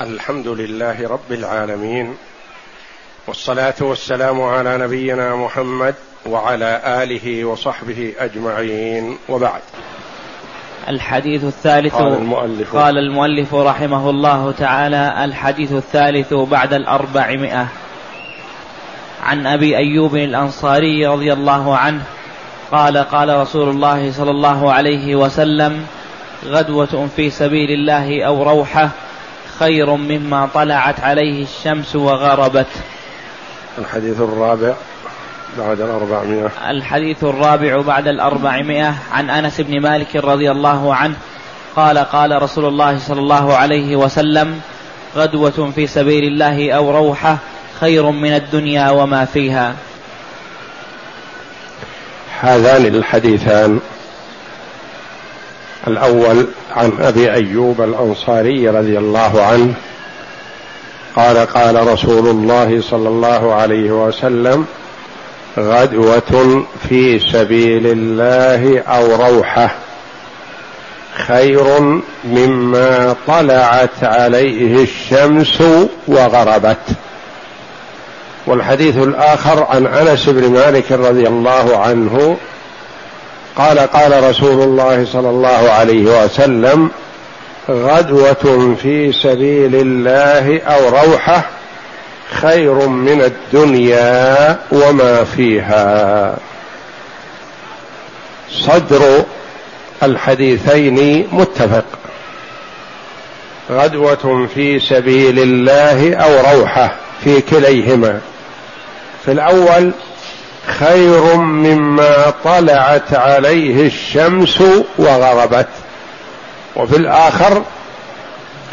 الحمد لله رب العالمين والصلاة والسلام على نبينا محمد وعلى آله وصحبه أجمعين وبعد. الحديث الثالث قال المؤلف. قال المؤلف رحمه الله تعالى الحديث الثالث بعد الأربعمائة. عن أبي أيوب الأنصاري رضي الله عنه قال قال رسول الله صلى الله عليه وسلم غدوة في سبيل الله أو روحة خير مما طلعت عليه الشمس وغربت. الحديث الرابع بعد الأربعمائة. الحديث الرابع بعد الأربعمائة عن أنس بن مالك رضي الله عنه قال قال رسول الله صلى الله عليه وسلم غدوة في سبيل الله أو روحة خير من الدنيا وما فيها. هذان الحديثان الأول عن أبي أيوب الأنصاري رضي الله عنه قال قال رسول الله صلى الله عليه وسلم غدوة في سبيل الله أو روحة خير مما طلعت عليه الشمس وغربت. والحديث الآخر عن أنس بن مالك رضي الله عنه قال قال رسول الله صلى الله عليه وسلم غدوة في سبيل الله أو روحة خير من الدنيا وما فيها. صدر الحديثين متفق. غدوة في سبيل الله أو روحة في كليهما. في الأول خير مما طلعت عليه الشمس وغربت. وفي الآخر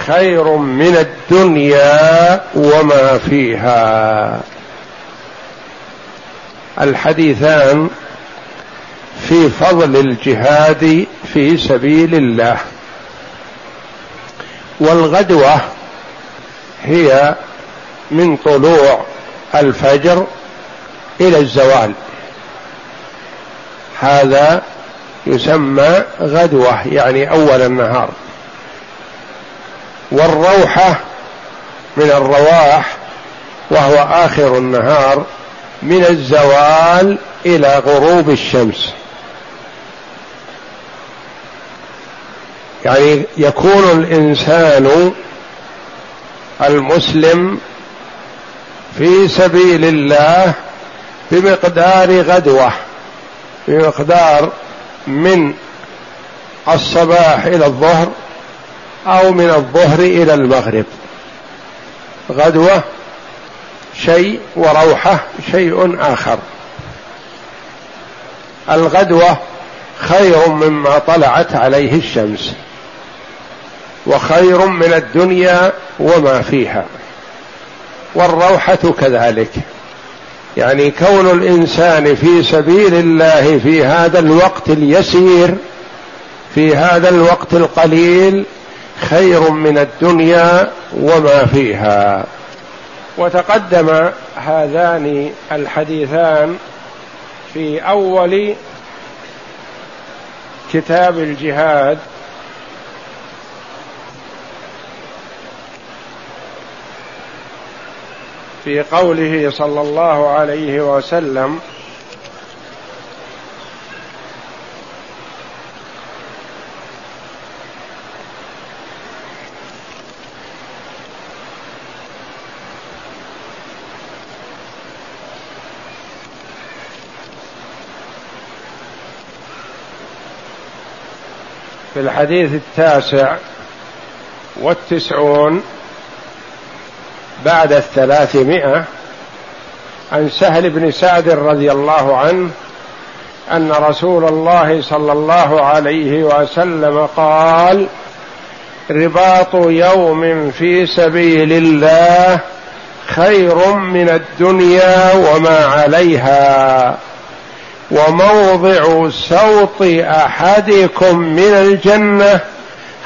خير من الدنيا وما فيها. الحديثان في فضل الجهاد في سبيل الله. والغدوة هي من طلوع الفجر إلى الزوال. هذا يسمى غدوه يعني أول النهار. والروحه من الرواح وهو آخر النهار من الزوال إلى غروب الشمس. يعني يكون الإنسان المسلم في سبيل الله بمقدار غدوة بمقدار من الصباح إلى الظهر أو من الظهر إلى المغرب. غدوة شيء وروحة شيء آخر. الغدوة خير مما طلعت عليه الشمس وخير من الدنيا وما فيها والروحة كذلك. يعني كون الإنسان في سبيل الله في هذا الوقت اليسير في هذا الوقت القليل خير من الدنيا وما فيها. وتقدم هذان الحديثان في أول كتاب الجهاد في قوله صلى الله عليه وسلم في الحديث التاسع والتسعون بعد الثلاثمائة عن سهل بن سعد رضي الله عنه أن رسول الله صلى الله عليه وسلم قال رباط يوم في سبيل الله خير من الدنيا وما عليها وموضع سوط أحدكم من الجنة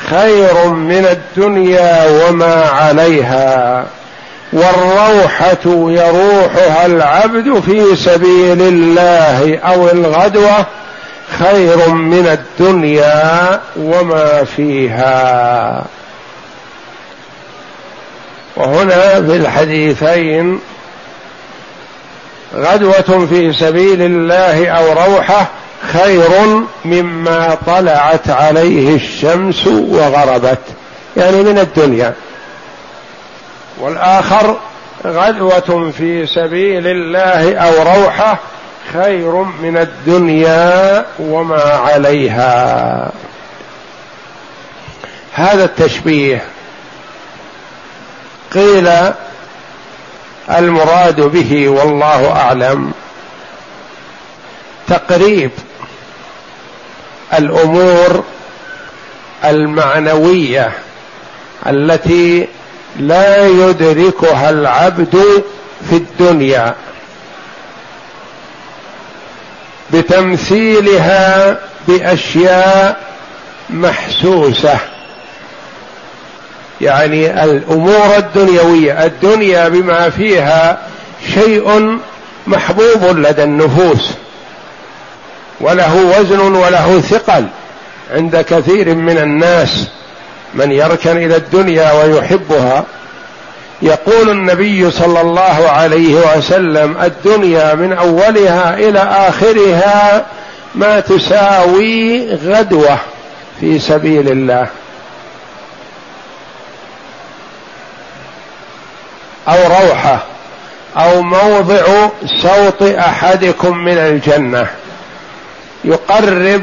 خير من الدنيا وما عليها. والروحة يروحها العبد في سبيل الله أو الغدوة خير من الدنيا وما فيها. وهنا في الحديثين غدوة في سبيل الله أو روحة خير مما طلعت عليه الشمس وغربت يعني من الدنيا. والآخر غدوة في سبيل الله أو روحة خير من الدنيا وما عليها. هذا التشبيه قيل المراد به والله أعلم. تقريب الأمور المعنوية التي لا يدركها العبد في الدنيا. بتمثيلها بأشياء محسوسة. يعني الأمور الدنيوية الدنيا بما فيها شيء محبوب لدى النفوس. وله وزن وله ثقل عند كثير من الناس. من يركن إلى الدنيا ويحبها يقول النبي صلى الله عليه وسلم الدنيا من أولها إلى آخرها ما تساوي غدوة في سبيل الله. أو روحة أو موضع سوط أحدكم من الجنة. يقرب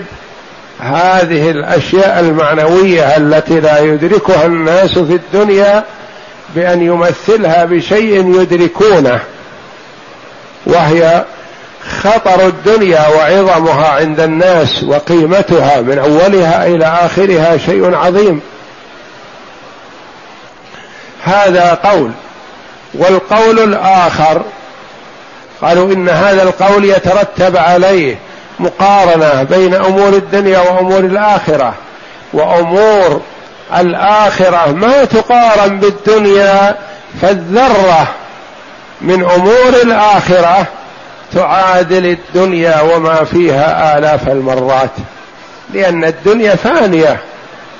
هذه الأشياء المعنوية التي لا يدركها الناس في الدنيا بأن يمثلها بشيء يدركونه وهي خطر الدنيا وعظمها عند الناس وقيمتها من أولها إلى آخرها شيء عظيم. هذا قول. والقول الآخر قالوا إن هذا القول يترتب عليه مقارنة بين أمور الدنيا وأمور الآخرة وأمور الآخرة ما تقارن بالدنيا فالذرة من أمور الآخرة تعادل الدنيا وما فيها آلاف المرات لأن الدنيا فانيه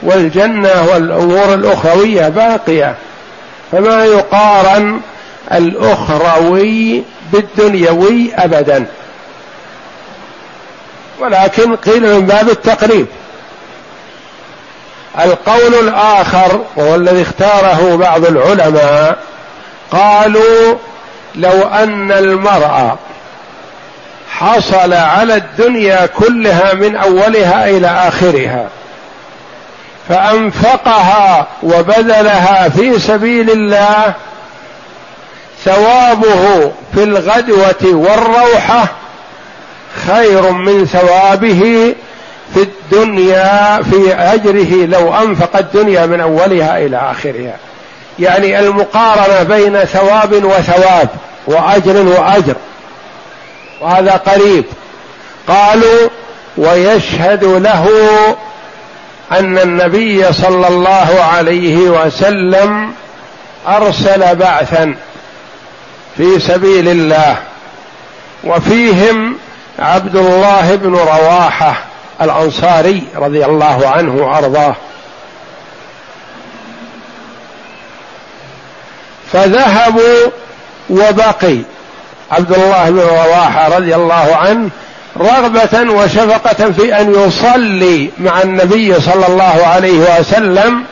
والجنة والأمور الأخروية باقية فما يقارن الأخروي بالدنيوي ابدا. ولكن قيل من باب التقريب. القول الآخر وهو الذي اختاره بعض العلماء قالوا لو أن المرأة حصل على الدنيا كلها من أولها إلى آخرها فأنفقها وبذلها في سبيل الله ثوابه في الغدوة والروحة خير من ثوابه في الدنيا في أجره لو أنفق الدنيا من أولها إلى آخرها. يعني المقارنة بين ثواب وثواب وأجر وأجر. وهذا قريب. قالوا ويشهد له أن النبي صلى الله عليه وسلم أرسل بعثا في سبيل الله وفيهم عبد الله بن رواحة الأنصاري رضي الله عنه وأرضاه. فذهبوا وبقي. عبد الله بن رواحة رضي الله عنه رغبة وشفقة في أن يصلي مع النبي صلى الله عليه وسلم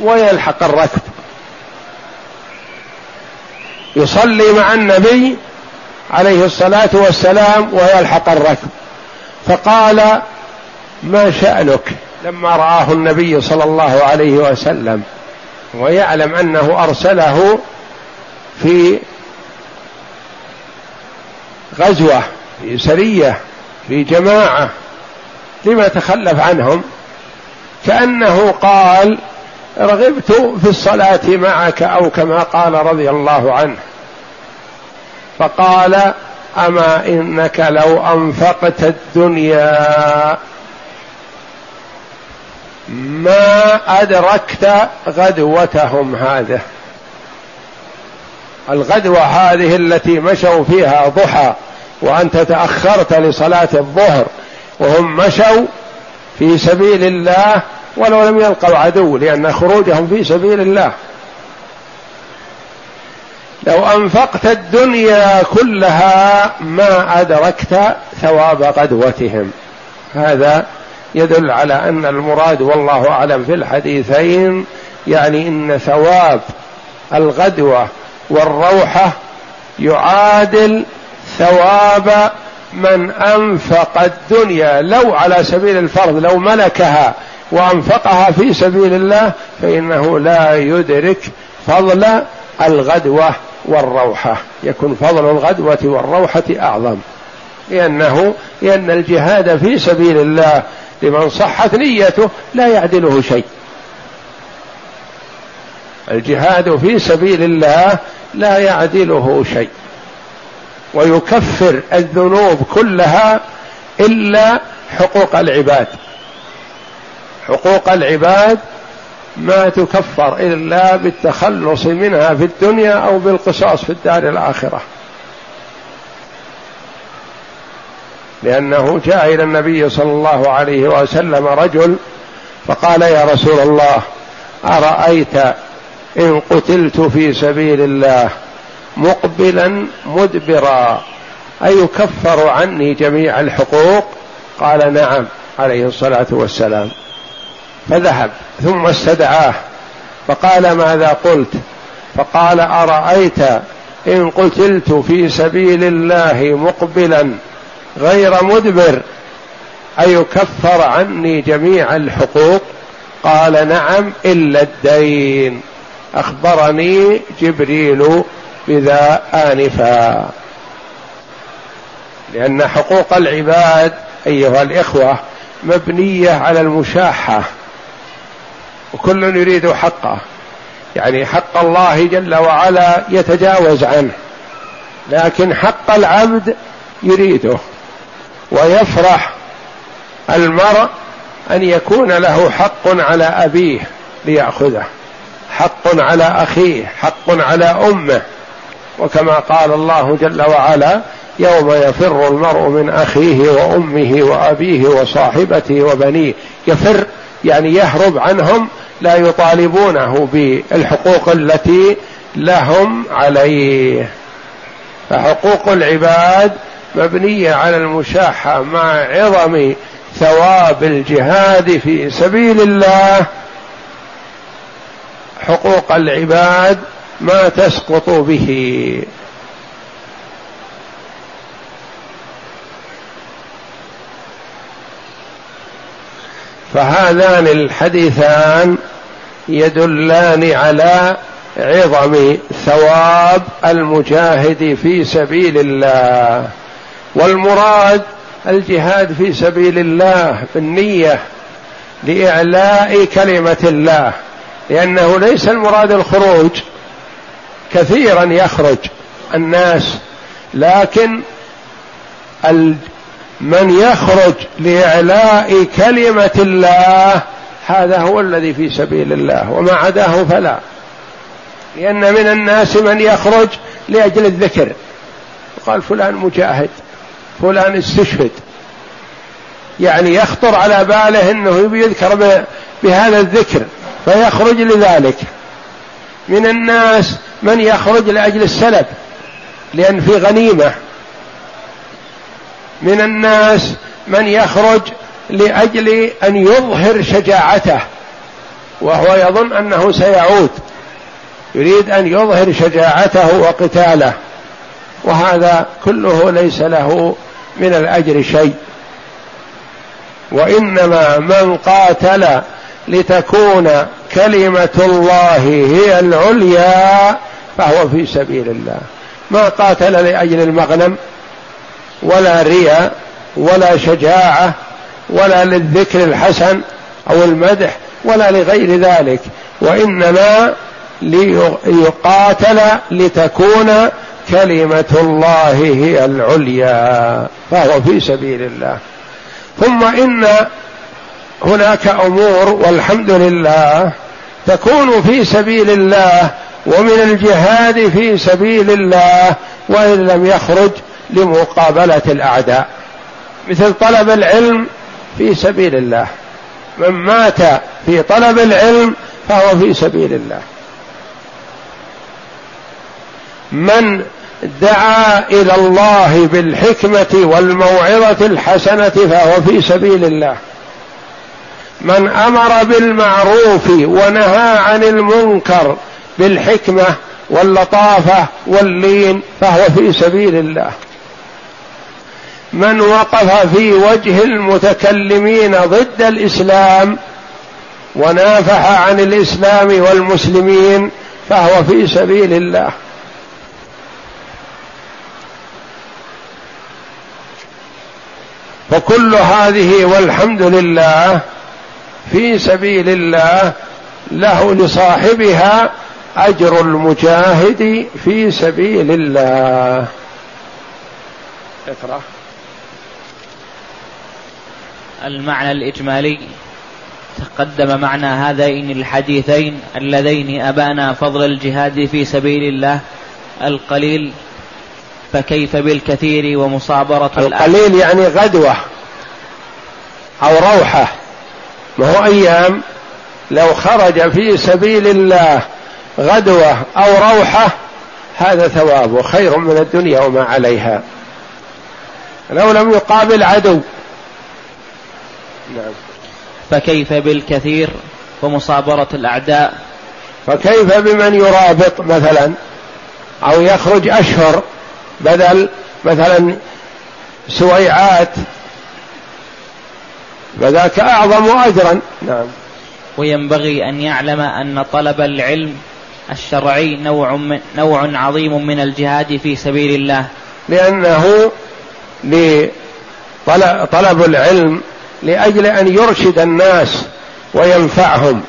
ويلحق الركب. يصلي مع النبي عليه الصلاة والسلام ويلحق الركب. فقال ما شأنك؟ لما رآه النبي صلى الله عليه وسلم ويعلم أنه أرسله في غزوة في سرية في جماعة لما تخلف عنهم كأنه قال رغبت في الصلاة معك أو كما قال رضي الله عنه. فقال أما إنك لو أنفقت الدنيا ما أدركت غدوتهم هذه. الغدوة هذه التي مشوا فيها ضحى وأنت تأخرت لصلاة الظهر وهم مشوا في سبيل الله ولو لم يلقوا عدو لأن خروجهم في سبيل الله. لو أنفقت الدنيا كلها ما أدركت ثواب غدوتهم هذا يدل على أن المراد والله أعلم في الحديثين يعني إن ثواب الغدوة والروحة يعادل ثواب من أنفق الدنيا. لو على سبيل الفرض لو ملكها وأنفقها في سبيل الله فإنه لا يدرك فضل الغدوة. والروحة. يكون فضل الغدوة والروحة أعظم. لأنه لأن الجهاد في سبيل الله لمن صحت نيته لا يعدله شيء. الجهاد في سبيل الله لا يعدله شيء. ويكفر الذنوب كلها إلا حقوق العباد. حقوق العباد ما تكفر إلا بالتخلص منها في الدنيا أو بالقصاص في الدار الآخرة. لأنه جاء إلى النبي صلى الله عليه وسلم رجل فقال يا رسول الله أرأيت إن قتلت في سبيل الله مقبلا مدبرا أيكفر عني جميع الحقوق؟ قال نعم عليه الصلاة والسلام. فذهب ثم استدعاه فقال ماذا قلت فقال أرأيت إن قتلت في سبيل الله مقبلا غير مدبر أيكفر عني جميع الحقوق قال نعم إلا الدين أخبرني جبريل بذا آنفا لأن حقوق العباد أيها الإخوة مبنية على المشاحة وكل يريد حقه. يعني حق الله جل وعلا يتجاوز عنه. لكن حق العبد يريده. ويفرح المرء أن يكون له حق على أبيه ليأخذه. حق على أخيه حق على أمه. وكما قال الله جل وعلا يوم يفر المرء من أخيه وأمه وأبيه وصاحبته وبنيه. يفر يعني يهرب عنهم لا يطالبونه بالحقوق التي لهم عليه. فحقوق العباد مبنية على المشاحة مع عظم ثواب الجهاد في سبيل الله. حقوق العباد ما تسقط به. فهذان الحديثان يدلان على عظم ثواب المجاهد في سبيل الله. والمراد الجهاد في سبيل الله بالنية لإعلاء كلمة الله لأنه ليس المراد الخروج كثيرا يخرج الناس لكن من يخرج لإعلاء كلمة الله هذا هو الذي في سبيل الله وما عداه فلا. لأن من الناس من يخرج لأجل الذكر. قال فلان مجاهد فلان استشهد. يعني يخطر على باله إنه يذكر بهذا الذكر فيخرج لذلك. من الناس من يخرج لأجل السلب لأن في غنيمة. من الناس من يخرج لأجل أن يظهر شجاعته وهو يظن أنه سيعود يريد أن يظهر شجاعته وقتاله وهذا كله ليس له من الأجر شيء. وإنما من قاتل لتكون كلمة الله هي العليا فهو في سبيل الله. ما قاتل لأجل المغنم؟ ولا رياء ولا شجاعة ولا للذكر الحسن أو المدح ولا لغير ذلك. وإنما ليقاتل لتكون كلمة الله هي العليا فهو في سبيل الله. ثم إن هناك أمور والحمد لله تكون في سبيل الله ومن الجهاد في سبيل الله وإن لم يخرج لمقابلة الأعداء. مثل طلب العلم في سبيل الله. من مات في طلب العلم فهو في سبيل الله. من دعا إلى الله بالحكمة والموعظة الحسنة فهو في سبيل الله. من أمر بالمعروف ونهى عن المنكر بالحكمة واللطافة واللين فهو في سبيل الله. من وقف في وجه المتكلمين ضد الإسلام ونافح عن الإسلام والمسلمين فهو في سبيل الله. فكل هذه والحمد لله في سبيل الله له لصاحبها أجر المجاهد في سبيل الله. إقرأ. المعنى الإجمالي. تقدم معنى هذين الحديثين اللذين أبانا فضل الجهاد في سبيل الله القليل فكيف بالكثير ومصابرة القليل يعني غدوة أو روحة. ما هو أيام لو خرج في سبيل الله غدوة أو روحة هذا ثوابه خير من الدنيا وما عليها. لو لم يقابل عدو. نعم. فكيف بالكثير ومصابرة الأعداء؟ فكيف بمن يرابط مثلا أو يخرج أشهر بدل مثلا سويعات؟ فذاك أعظم أجرا. نعم. وينبغي أن يعلم أن طلب العلم الشرعي نوع من نوع عظيم من الجهاد في سبيل الله. لأنه طلب العلم لأجل أن يرشد الناس وينفعهم.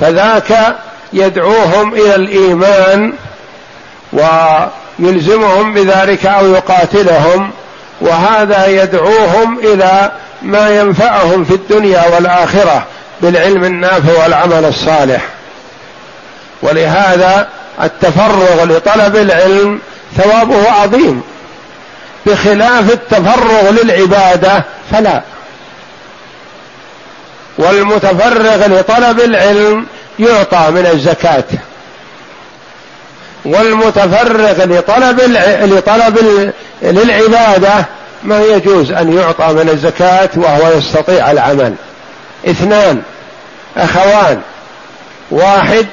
فذاك يدعوهم إلى الإيمان ويلزمهم بذلك أو يقاتلهم وهذا يدعوهم إلى ما ينفعهم في الدنيا والآخرة بالعلم النافع والعمل الصالح. ولهذا التفرغ لطلب العلم ثوابه عظيم. بخلاف التفرغ للعبادة فلا. والمتفرغ لطلب العلم يعطى من الزكاة. والمتفرغ لطلب لطلب للعبادة ما يجوز أن يعطى من الزكاة وهو يستطيع العمل. اثنان أخوان. واحد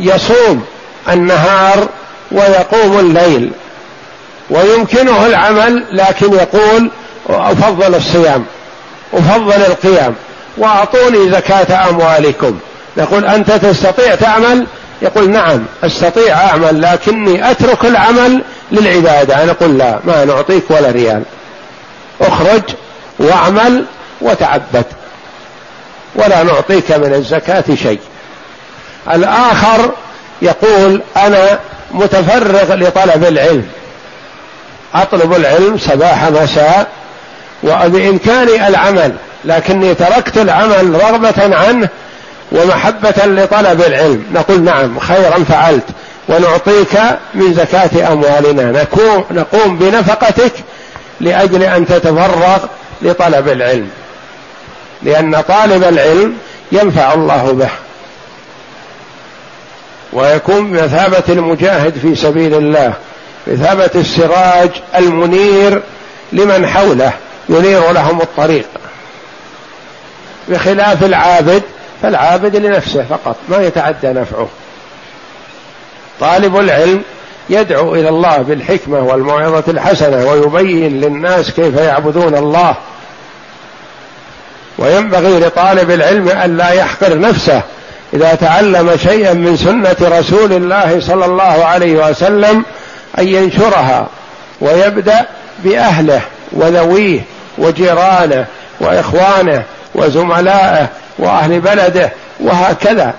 يصوم النهار ويقوم الليل. ويمكنه العمل لكن يقول أفضل الصيام أفضل القيام. وأعطوني زكاة أموالكم. نقول أنت تستطيع تعمل؟ يقول نعم أستطيع أعمل لكني أترك العمل للعبادة. أنا أقول لا ما نعطيك ولا ريال. أخرج واعمل وتعبد. ولا نعطيك من الزكاة شيء. الآخر يقول أنا متفرغ لطلب العلم. أطلب العلم صباح مساء وبإمكاني العمل. لكني تركت العمل رغبة عنه ومحبة لطلب العلم. نقول نعم خيرا فعلت. ونعطيك من زكاة أموالنا. نقوم بنفقتك لأجل أن تتفرغ لطلب العلم. لأن طالب العلم ينفع الله به. ويكون بمثابة المجاهد في سبيل الله بمثابة السراج المنير لمن حوله ينير لهم الطريق. بخلاف العابد فالعابد لنفسه فقط ما يتعدى نفعه. طالب العلم يدعو إلى الله بالحكمة والموعظة الحسنة ويبين للناس كيف يعبدون الله. وينبغي لطالب العلم أن لا يحقر نفسه إذا تعلم شيئا من سنة رسول الله صلى الله عليه وسلم أن ينشرها ويبدأ بأهله وذويه وجيرانه وإخوانه وزملائه وأهل بلده وهكذا.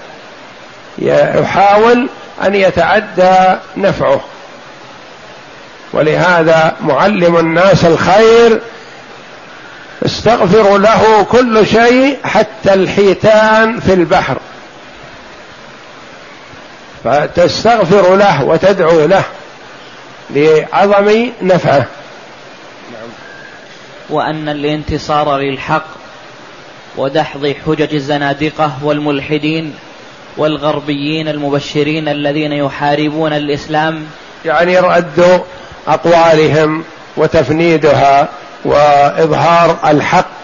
يحاول أن يتعدى نفعه. ولهذا معلم الناس الخير استغفر له كل شيء حتى الحيتان في البحر. فتستغفر له وتدعو له لعظم نفعه. وأن الانتصار للحق ودحض حجج الزنادقة والملحدين والغربيين المبشرين الذين يحاربون الإسلام. يعني رد أقوالهم وتفنيدها وإظهار الحق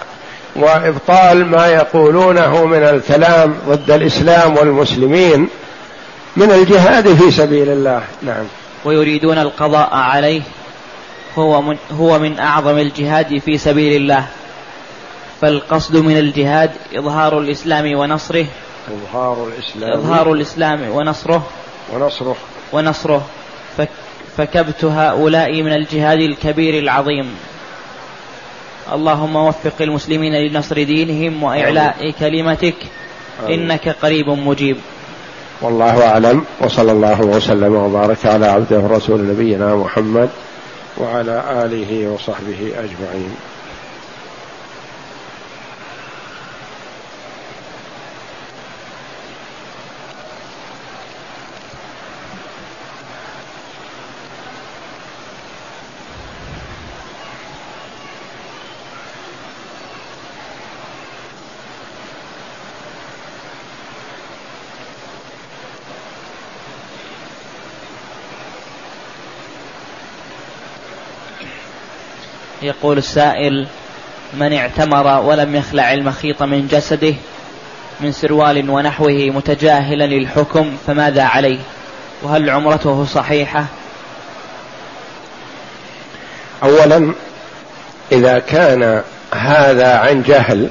وإبطال ما يقولونه من الكلام ضد الإسلام والمسلمين من الجهاد في سبيل الله. نعم. ويريدون القضاء عليه هو من, هو من أعظم الجهاد في سبيل الله. فالقصد من الجهاد إظهار الإسلام ونصره. إظهار الإسلام. إظهار الإسلام ونصره. ونصره. ونصره. فكبت هؤلاء من الجهاد الكبير العظيم. اللهم وفق المسلمين لنصر دينهم وإعلاء كلمتك. إنك قريب مجيب. والله أعلم. وصلى الله وسلم وبارك على عبده ورسول نبينا محمد وعلى آله وصحبه أجمعين. يقول السائل من اعتمر ولم يخلع المخيط من جسده من سروال ونحوه متجاهلا للحكم فماذا عليه؟ وهل عمرته صحيحة؟ اولا إذا كان هذا عن جهل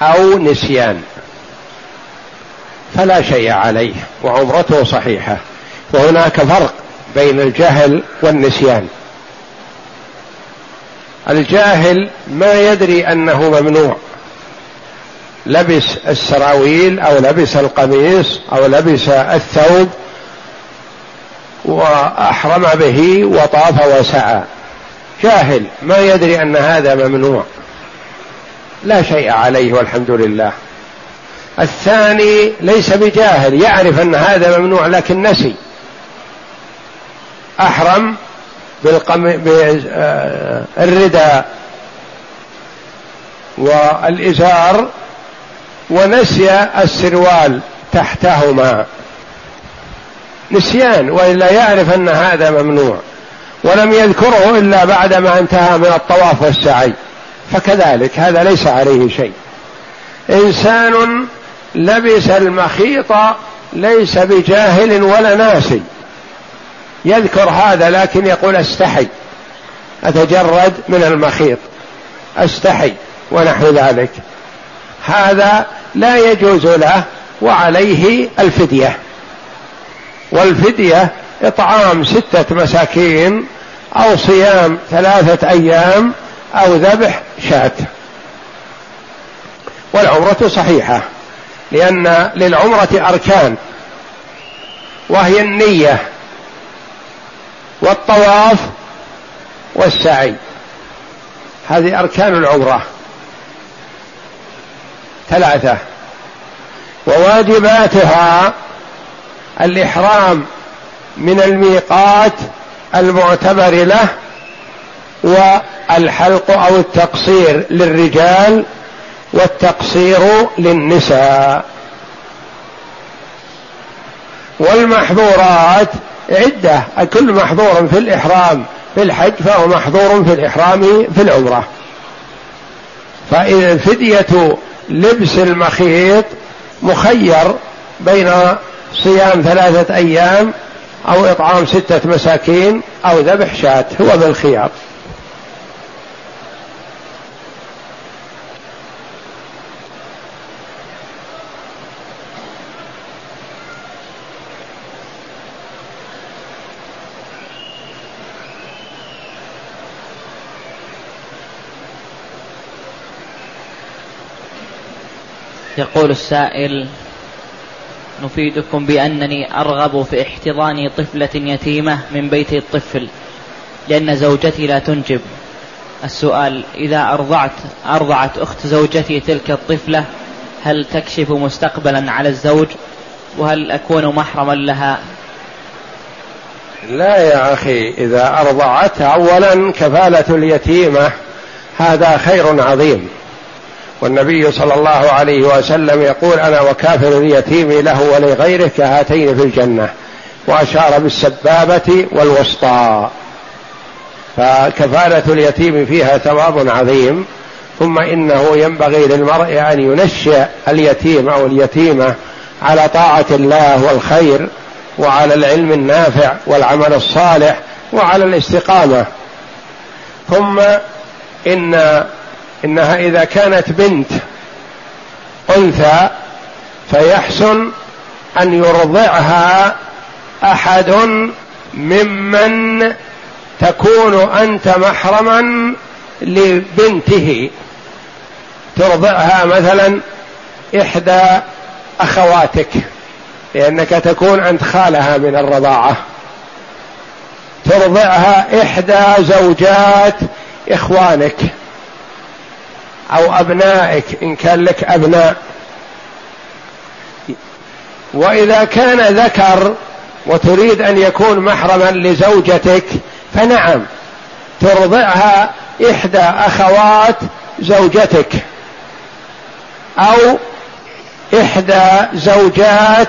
أو نسيان فلا شيء عليه وعمرته صحيحة. وهناك فرق بين الجهل والنسيان. الجاهل ما يدري أنه ممنوع. لبس السراويل أو لبس القميص أو لبس الثوب وأحرم به وطاف وسعى. جاهل ما يدري أن هذا ممنوع. لا شيء عليه والحمد لله. الثاني ليس بجاهل يعرف أن هذا ممنوع لكن نسي. أحرم بالرداء والإزار ونسي السروال تحتهما. نسيان وإلا يعرف أن هذا ممنوع ولم يذكره إلا بعدما انتهى من الطواف والسعي. فكذلك هذا ليس عليه شيء. إنسان لبس المخيط ليس بجاهل ولا ناسي يذكر هذا لكن يقول استحي أتجرد من المخيط. استحي ونحو ذلك. هذا لا يجوز له وعليه الفدية. والفدية إطعام ستة مساكين أو صيام ثلاثة أيام أو ذبح شاة. والعمرة صحيحة لأن للعمرة أركان وهي النية. والطواف والسعي. هذه أركان العمرة. ثلاثة. وواجباتها الإحرام من الميقات المعتبر له والحلق أو التقصير للرجال والتقصير للنساء. والمحظورات عدة كل محظور في الإحرام في الحج فهو محظور في الإحرام في العمرة. فإذا فدية لبس المخيط مخير بين صيام ثلاثة أيام أو إطعام ستة مساكين أو ذبح شاة هو بالخيار. يقول السائل نفيدكم بأنني أرغب في احتضان طفلة يتيمة من بيت الطفل لأن زوجتي لا تنجب. السؤال إذا أرضعت أرضعت أخت زوجتي تلك الطفلة هل تكشف مستقبلا على الزوج؟ وهل أكون محرما لها؟ لا يا أخي إذا أرضعت أولا كفالة اليتيمة هذا خير عظيم. والنبي صلى الله عليه وسلم يقول أنا وكافر اليتيم له ولغيره كهاتين في الجنة وأشار بالسبابة والوسطى. فكفالة اليتيم فيها ثواب عظيم ثم إنه ينبغي للمرء أن ينشئ اليتيم أو اليتيمة على طاعة الله والخير وعلى العلم النافع والعمل الصالح وعلى الاستقامة. ثم إن إنها إذا كانت بنت أنثى فيحسن أن يرضعها أحد ممن تكون أنت محرما لبنته. ترضعها مثلا إحدى أخواتك لأنك تكون أنت خالها من الرضاعة. ترضعها إحدى زوجات إخوانك. أو أبنائك إن كان لك أبناء. وإذا كان ذكر وتريد أن يكون محرما لزوجتك فنعم ترضعها إحدى أخوات زوجتك. أو إحدى زوجات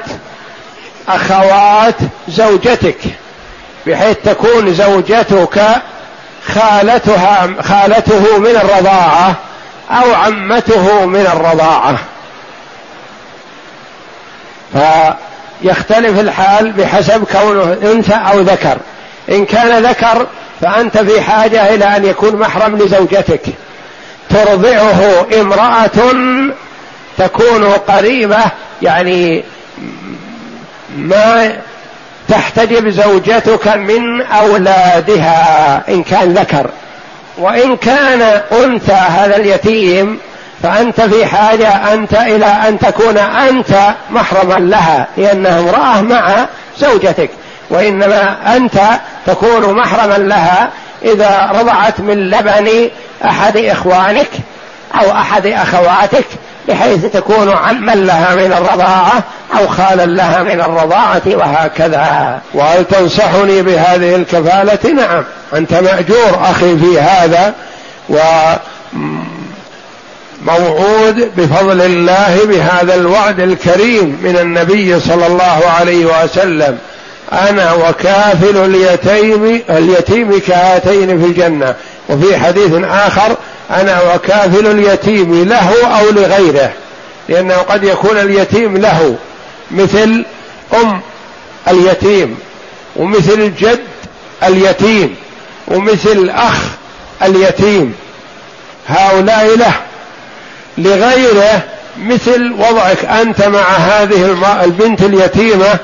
أخوات زوجتك بحيث تكون زوجتك خالتها خالته من الرضاعة. أو عمته من الرضاعة. فيختلف الحال بحسب كونه أنثى أو ذكر. إن كان ذكر فأنت في حاجة إلى أن يكون محرم لزوجتك. ترضعه امرأة تكون قريبة يعني ما تحتجب زوجتك من أولادها إن كان ذكر. وإن كان أنثى هذا اليتيم فأنت في حاجة أنت إلى أن تكون أنت محرما لها لأنها امرأة مع زوجتك. وإنما أنت تكون محرما لها إذا رضعت من لبن أحد إخوانك أو أحد أخواتك بحيث تكون عما لها من الرضاعة أو خالا لها من الرضاعة وهكذا. وهل تنصحني بهذه الكفالة؟ نعم. أنت مأجور أخي في هذا وموعود بفضل الله بهذا الوعد الكريم من النبي صلى الله عليه وسلم. أنا وكافل اليتيم اليتيم كهاتين في الجنة. وفي حديث آخر أنا وكافل اليتيم له أو لغيره. لأنه قد يكون اليتيم له مثل أم اليتيم ومثل جد اليتيم ومثل أخ اليتيم. هؤلاء له. لغيره مثل وضعك أنت مع هذه البنت اليتيمة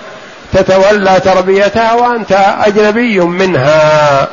تتولى تربيتها وأنت أجنبي منها.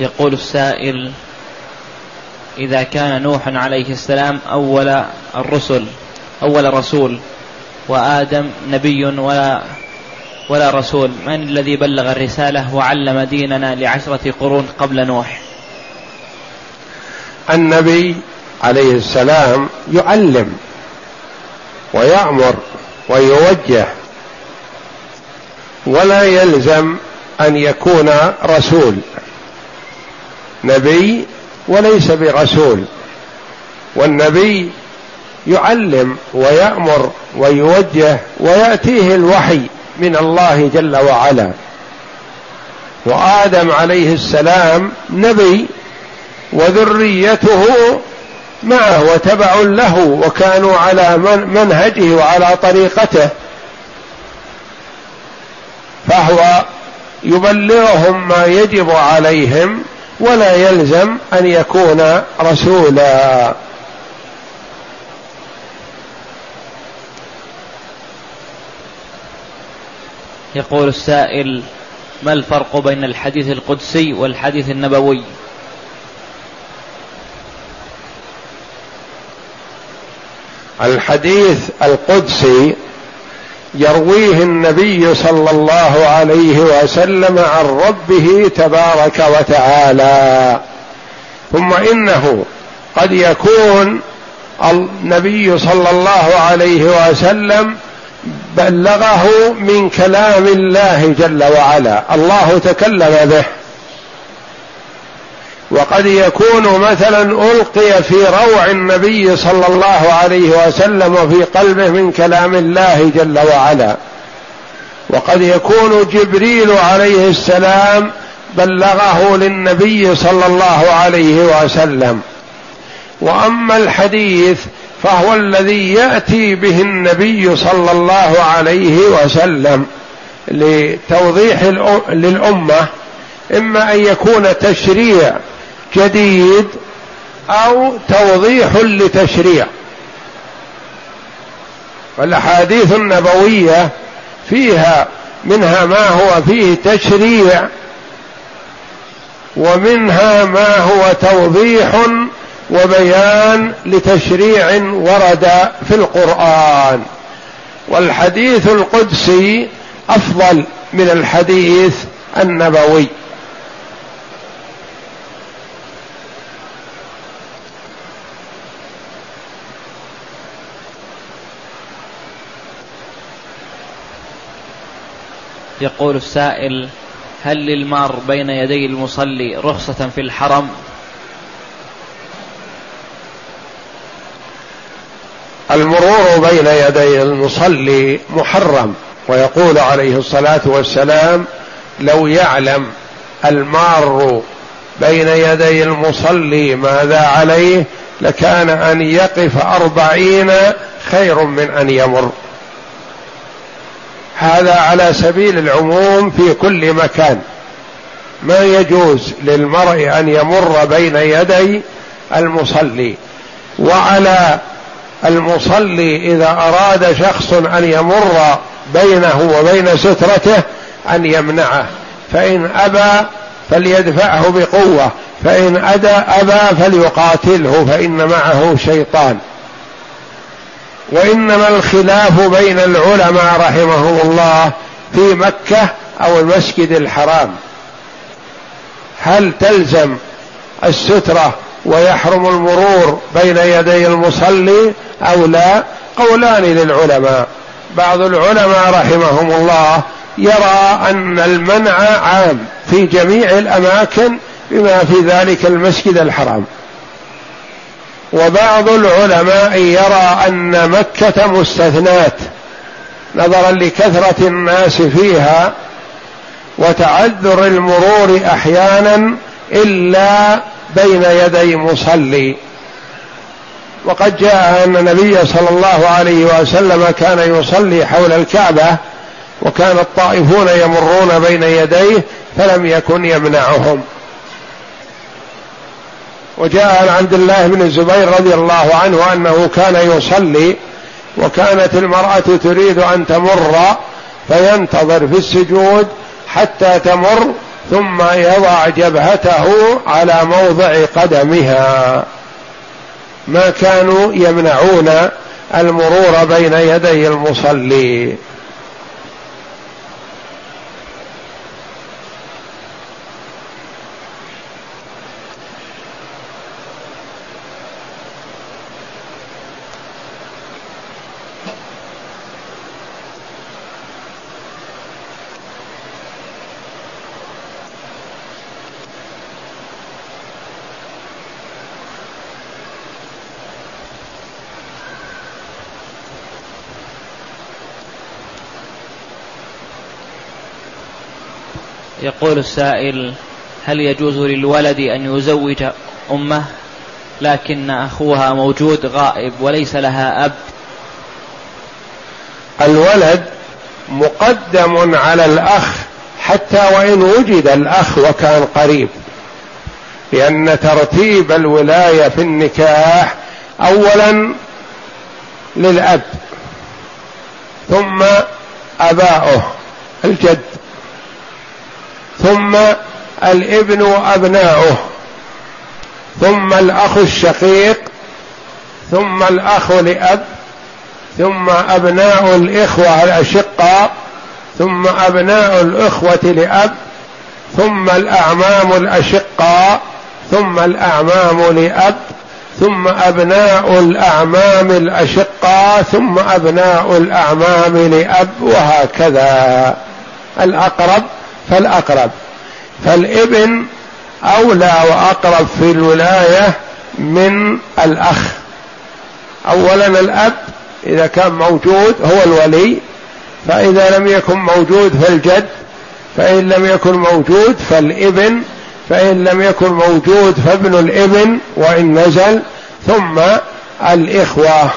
يقول السائل إذا كان نوح عليه السلام أول الرسل أول رسول وآدم نبي ولا ولا رسول من الذي بلغ الرسالة وعلم ديننا لعشرة قرون قبل نوح؟ النبي عليه السلام يعلم ويأمر ويوجه ولا يلزم أن يكون رسول. نبي وليس برسول. والنبي يعلم ويأمر ويوجه ويأتيه الوحي من الله جل وعلا. وآدم عليه السلام نبي وذريته معه وتبع له وكانوا على منهجه وعلى طريقته. فهو يبلغهم ما يجب عليهم ولا يلزم أن يكون رسولا. يقول السائل ما الفرق بين الحديث القدسي والحديث النبوي؟ الحديث القدسي يرويه النبي صلى الله عليه وسلم عن ربه تبارك وتعالى. ثم إنه قد يكون النبي صلى الله عليه وسلم بلغه من كلام الله جل وعلا. الله تكلم به. وقد يكون مثلا ألقي في روع النبي صلى الله عليه وسلم وفي قلبه من كلام الله جل وعلا. وقد يكون جبريل عليه السلام بلغه للنبي صلى الله عليه وسلم. وأما الحديث فهو الذي يأتي به النبي صلى الله عليه وسلم لتوضيح للأمة إما أن يكون تشريع جديد أو توضيح لتشريع. والأحاديث النبوية فيها منها ما هو فيه تشريع ومنها ما هو توضيح وبيان لتشريع ورد في القرآن. والحديث القدسي أفضل من الحديث النبوي. يقول السائل هل للمار بين يدي المصلي رخصة في الحرم؟ المرور بين يدي المصلي محرم ويقول عليه الصلاة والسلام لو يعلم المار بين يدي المصلي ماذا عليه لكان أن يقف أربعين خير من أن يمر. هذا على سبيل العموم في كل مكان. ما يجوز للمرء أن يمر بين يدي المصلي وعلى المصلي إذا أراد شخص أن يمر بينه وبين سترته أن يمنعه. فإن أبى فليدفعه بقوة فإن أدى أبى فليقاتله فإن معه شيطان. وإنما الخلاف بين العلماء رحمهم الله في مكة أو المسجد الحرام. هل تلزم السترة ويحرم المرور بين يدي المصلي أو لا؟ قولان للعلماء. بعض العلماء رحمهم الله يرى أن المنع عام في جميع الأماكن بما في ذلك المسجد الحرام. وبعض العلماء يرى أن مكة مستثنات نظرا لكثرة الناس فيها وتعذر المرور أحيانا إلا بين يدي مصلي. وقد جاء أن النبي صلى الله عليه وسلم كان يصلي حول الكعبة وكان الطائفون يمرون بين يديه فلم يكن يمنعهم. وجاء عن عبد الله بن الزبير رضي الله عنه أنه كان يصلي وكانت المرأة تريد أن تمر فينتظر في السجود حتى تمر ثم يضع جبهته على موضع قدمها. ما كانوا يمنعون المرور بين يدي المصلي. يقول السائل هل يجوز للولد أن يزوج أمه لكن أخوها موجود غائب وليس لها أب؟ الولد مقدم على الأخ حتى وإن وجد الأخ وكان قريب لأن ترتيب الولاية في النكاح أولا للأب ثم أباؤه الجد. ثم الابن وأبناؤه ثم الأخ الشقيق ثم الأخ لأب ثم أبناء الإخوة الأشقاء ثم أبناء الإخوة لأب ثم الأعمام الأشقاء ثم الأعمام لأب ثم أبناء الأعمام الأشقاء ثم أبناء الأعمام لأب وهكذا. الأقرب فالأقرب. فالإبن أولى وأقرب في الولاية من الأخ. أولا الأب إذا كان موجود هو الولي فإذا لم يكن موجود فالجد فإن لم يكن موجود فالإبن فإن لم يكن موجود فابن الإبن وإن نزل ثم الإخوة.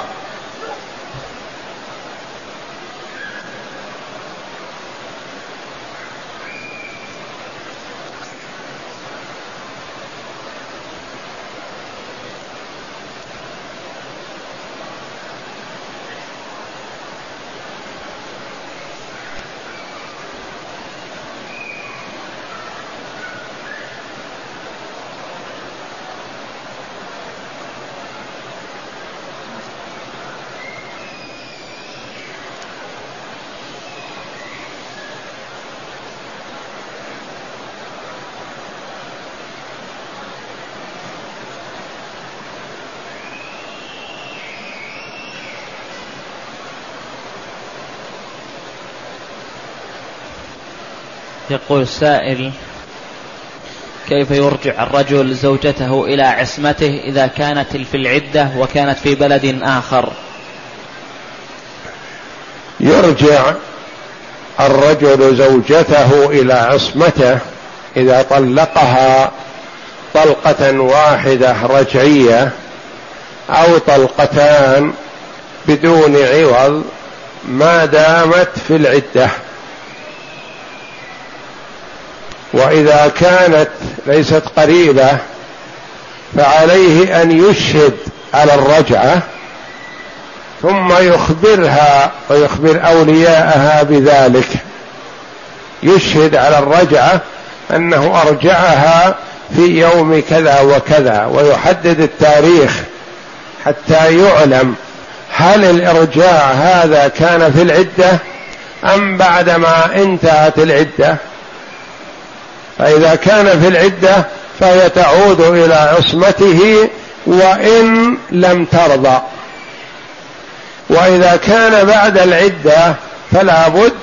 يقول السائل كيف يرجع الرجل زوجته إلى عصمته إذا كانت في العدة وكانت في بلد آخر؟ يرجع الرجل زوجته إلى عصمته إذا طلقها طلقة واحدة رجعية أو طلقتان بدون عوض ما دامت في العدة. وإذا كانت ليست قريبة فعليه أن يشهد على الرجعة ثم يخبرها ويخبر أولياءها بذلك. يشهد على الرجعة أنه أرجعها في يوم كذا وكذا ويحدد التاريخ حتى يعلم هل الإرجاع هذا كان في العدة أم بعدما انتهت العدة. فإذا كان في العدة فهي تعود إلى عصمته وإن لم ترضى. وإذا كان بعد العدة فلا بد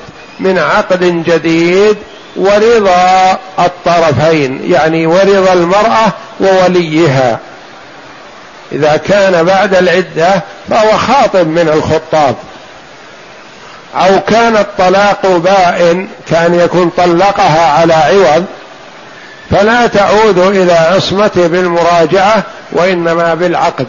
من عقد جديد ورضا الطرفين يعني ورضا المرأة ووليها. إذا كان بعد العدة فهو خاطب من الخطاب. أو كان الطلاق بائن كان يكون طلقها على عوض فلا تعود إلى عصمته بالمراجعة وإنما بالعقد.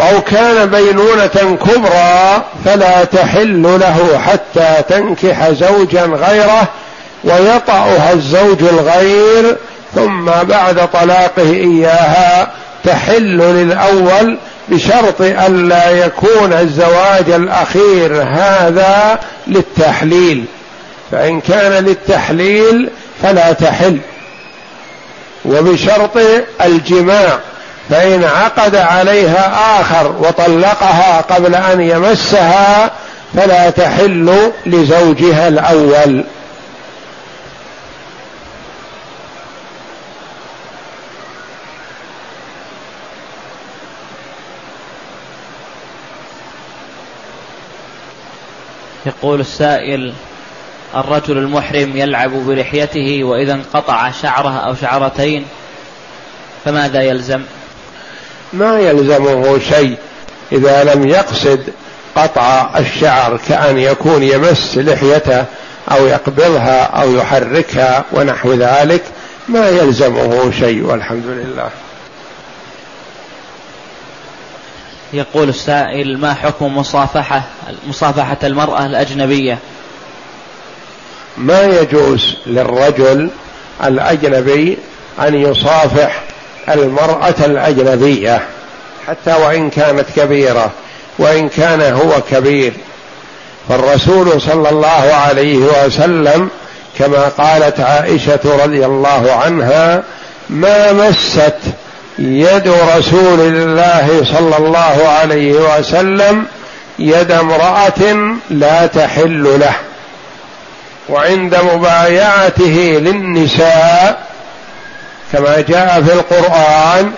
أو كان بينونة كبرى فلا تحل له حتى تنكح زوجا غيره ويطأها الزوج الغير ثم بعد طلاقه إياها تحل للأول بشرط الا يكون الزواج الأخير هذا للتحليل. فإن كان للتحليل فلا تحل. وبشرط الجماع فإن عقد عليها آخر وطلقها قبل أن يمسها فلا تحل لزوجها الأول. يقول السائل الرجل المحرم يلعب بلحيته وإذا انقطع شعره أو شعرتين فماذا يلزم؟ ما يلزمه شيء إذا لم يقصد قطع الشعر كأن يكون يمس لحيته أو يقبضها أو يحركها ونحو ذلك ما يلزمه شيء والحمد لله. يقول السائل ما حكم مصافحة مصافحة المرأة الأجنبية؟ ما يجوز للرجل الأجنبي أن يصافح المرأة الأجنبية حتى وإن كانت كبيرة وإن كان هو كبير. فالرسول صلى الله عليه وسلم كما قالت عائشة رضي الله عنها ما مست يد رسول الله صلى الله عليه وسلم يد امرأة لا تحل له. وعند مبايعته للنساء كما جاء في القرآن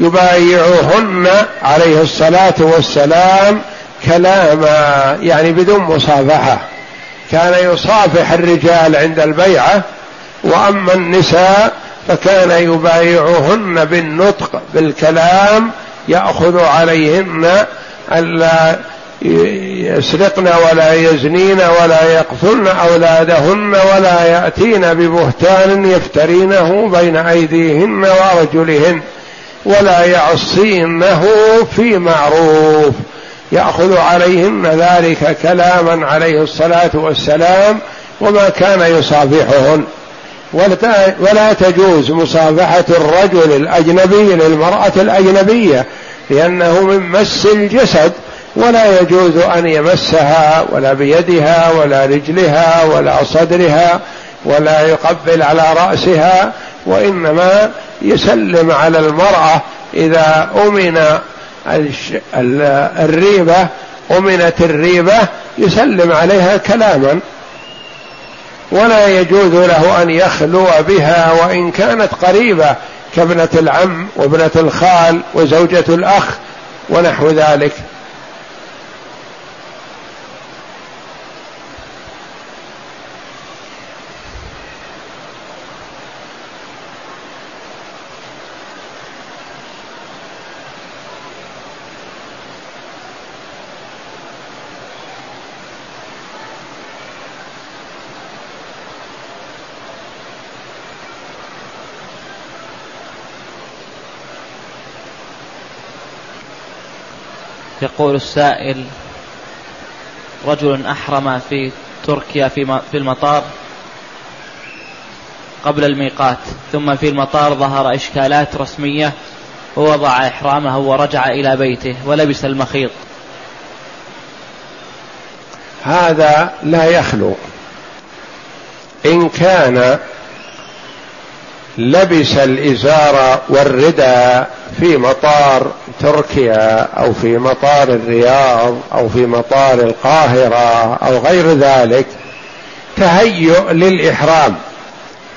يبايعهن عليه الصلاة والسلام كلاما يعني بدون مصافحة. كان يصافح الرجال عند البيعة وأما النساء فكان يبايعهن بالنطق بالكلام يأخذ عليهن ألا يسرقن ولا يزنين ولا يقتلن أولادهن ولا يأتين ببهتان يفترينه بين أيديهن وأرجلهن ولا يعصينه في معروف. يأخذ عليهن ذلك كلاما عليه الصلاة والسلام وما كان يصافحهن ولا تجوز مصافحه الرجل الأجنبي للمرأة الأجنبية لأنه من مس الجسد ولا يجوز أن يمسها ولا بيدها ولا رجلها ولا صدرها ولا يقبل على رأسها وإنما يسلم على المرأة إذا أمن الريبة أمنت الريبة يسلم عليها كلاما. ولا يجوز له أن يخلو بها وإن كانت قريبة كابنة العم وابنة الخال وزوجة الأخ ونحو ذلك. يقول السائل رجل أحرم في تركيا في المطار قبل الميقات ثم في المطار ظهر إشكالات رسمية ووضع إحرامه ورجع إلى بيته ولبس المخيط. هذا لا يخلو. إن كان لبس الإزار والرداء في مطار تركيا أو في مطار الرياض أو في مطار القاهرة أو غير ذلك تهيؤ للإحرام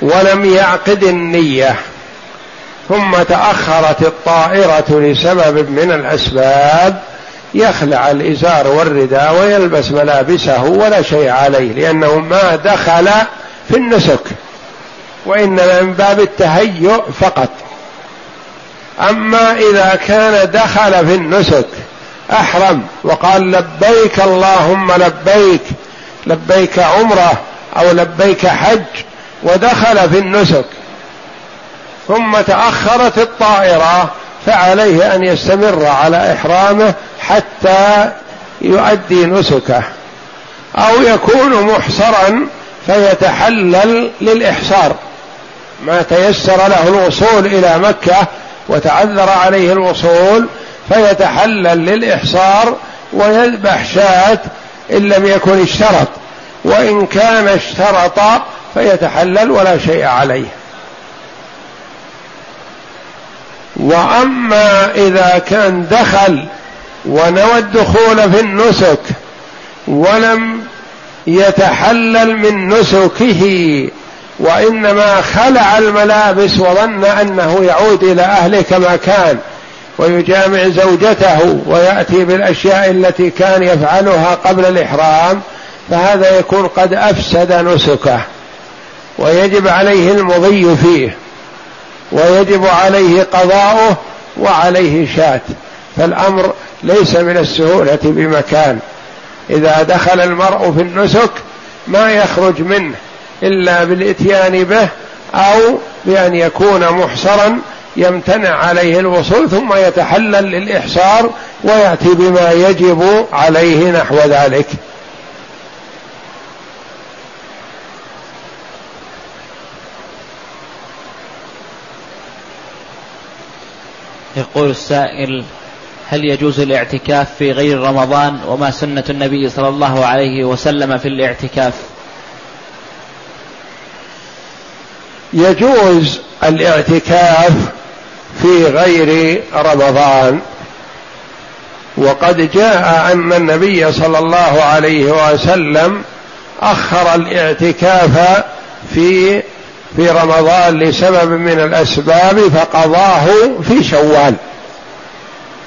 ولم يعقد النية. ثم تأخرت الطائرة لسبب من الأسباب يخلع الإزار والرداء ويلبس ملابسه ولا شيء عليه لأنه ما دخل في النسك. وإنما من باب التهيؤ فقط. أما إذا كان دخل في النسك أحرم وقال لبيك اللهم لبيك لبيك عمرة أو لبيك حج ودخل في النسك. ثم تأخرت الطائرة فعليه أن يستمر على إحرامه حتى يؤدي نسكه. أو يكون محصرا فيتحلل للإحصار. ما تيسر له الوصول إلى مكة وتعذر عليه الوصول فيتحلل للإحصار ويذبح شاة إن لم يكن اشترط وإن كان اشترط فيتحلل ولا شيء عليه. وأما إذا كان دخل ونوى الدخول في النسك ولم يتحلل من نسكه وإنما خلع الملابس وظن أنه يعود إلى أهله كما كان ويجامع زوجته ويأتي بالأشياء التي كان يفعلها قبل الإحرام فهذا يكون قد أفسد نسكه ويجب عليه المضي فيه ويجب عليه قضاؤه وعليه شاة فالأمر ليس من السهولة بمكان. إذا دخل المرء في النسك ما يخرج منه. إلا بالإتيان به أو بأن يكون محصرا يمتنع عليه الوصول ثم يتحلل للإحصار ويأتي بما يجب عليه نحو ذلك. يقول السائل هل يجوز الاعتكاف في غير رمضان وما سنة النبي صلى الله عليه وسلم في الاعتكاف؟ يجوز الاعتكاف في غير رمضان. وقد جاء أن النبي صلى الله عليه وسلم أخر الاعتكاف في في رمضان لسبب من الأسباب فقضاه في شوال.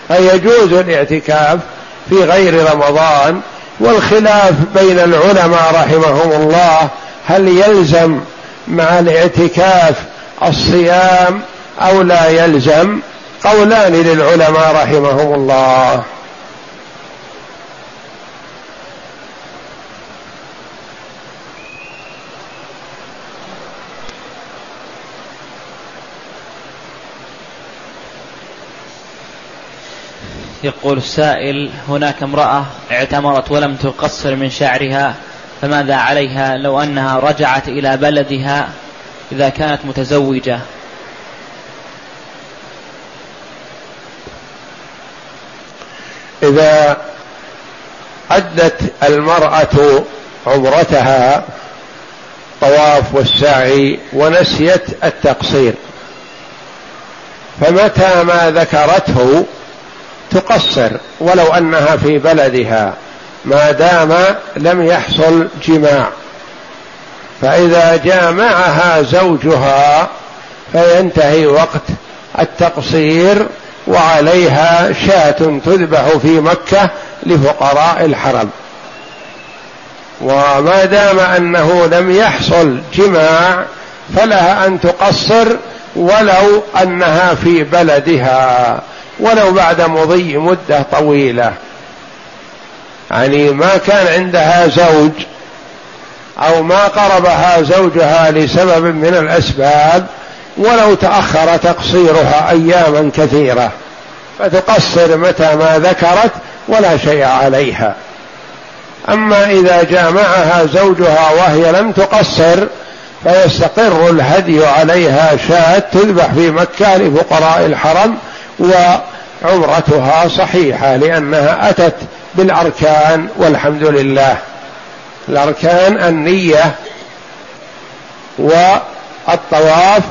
فيجوز الاعتكاف في غير رمضان. والخلاف بين العلماء رحمهم الله هل يلزم مع الاعتكاف الصيام أو لا يلزم قولان للعلماء رحمهم الله. يقول السائل هناك امرأة اعتمرت ولم تقصر من شعرها. فماذا عليها لو أنها رجعت إلى بلدها إذا كانت متزوجة؟ إذا أدت المرأة عمرتها طواف والسعي ونسيت التقصير. فمتى ما ذكرته تقصر ولو أنها في بلدها. ما دام لم يحصل جماع. فإذا جامعها زوجها فينتهي وقت التقصير وعليها شاة تذبح في مكة لفقراء الحرم. وما دام أنه لم يحصل جماع فلها أن تقصر ولو أنها في بلدها ولو بعد مضي مدة طويلة. يعني ما كان عندها زوج أو ما قربها زوجها لسبب من الأسباب ولو تأخر تقصيرها أياما كثيرة فتقصر متى ما ذكرت ولا شيء عليها. أما إذا جامعها زوجها وهي لم تقصر فيستقر الهدي عليها شاة تذبح في مكة لفقراء الحرم وعمرتها صحيحة لأنها أتت بالأركان والحمد لله. الأركان النية والطواف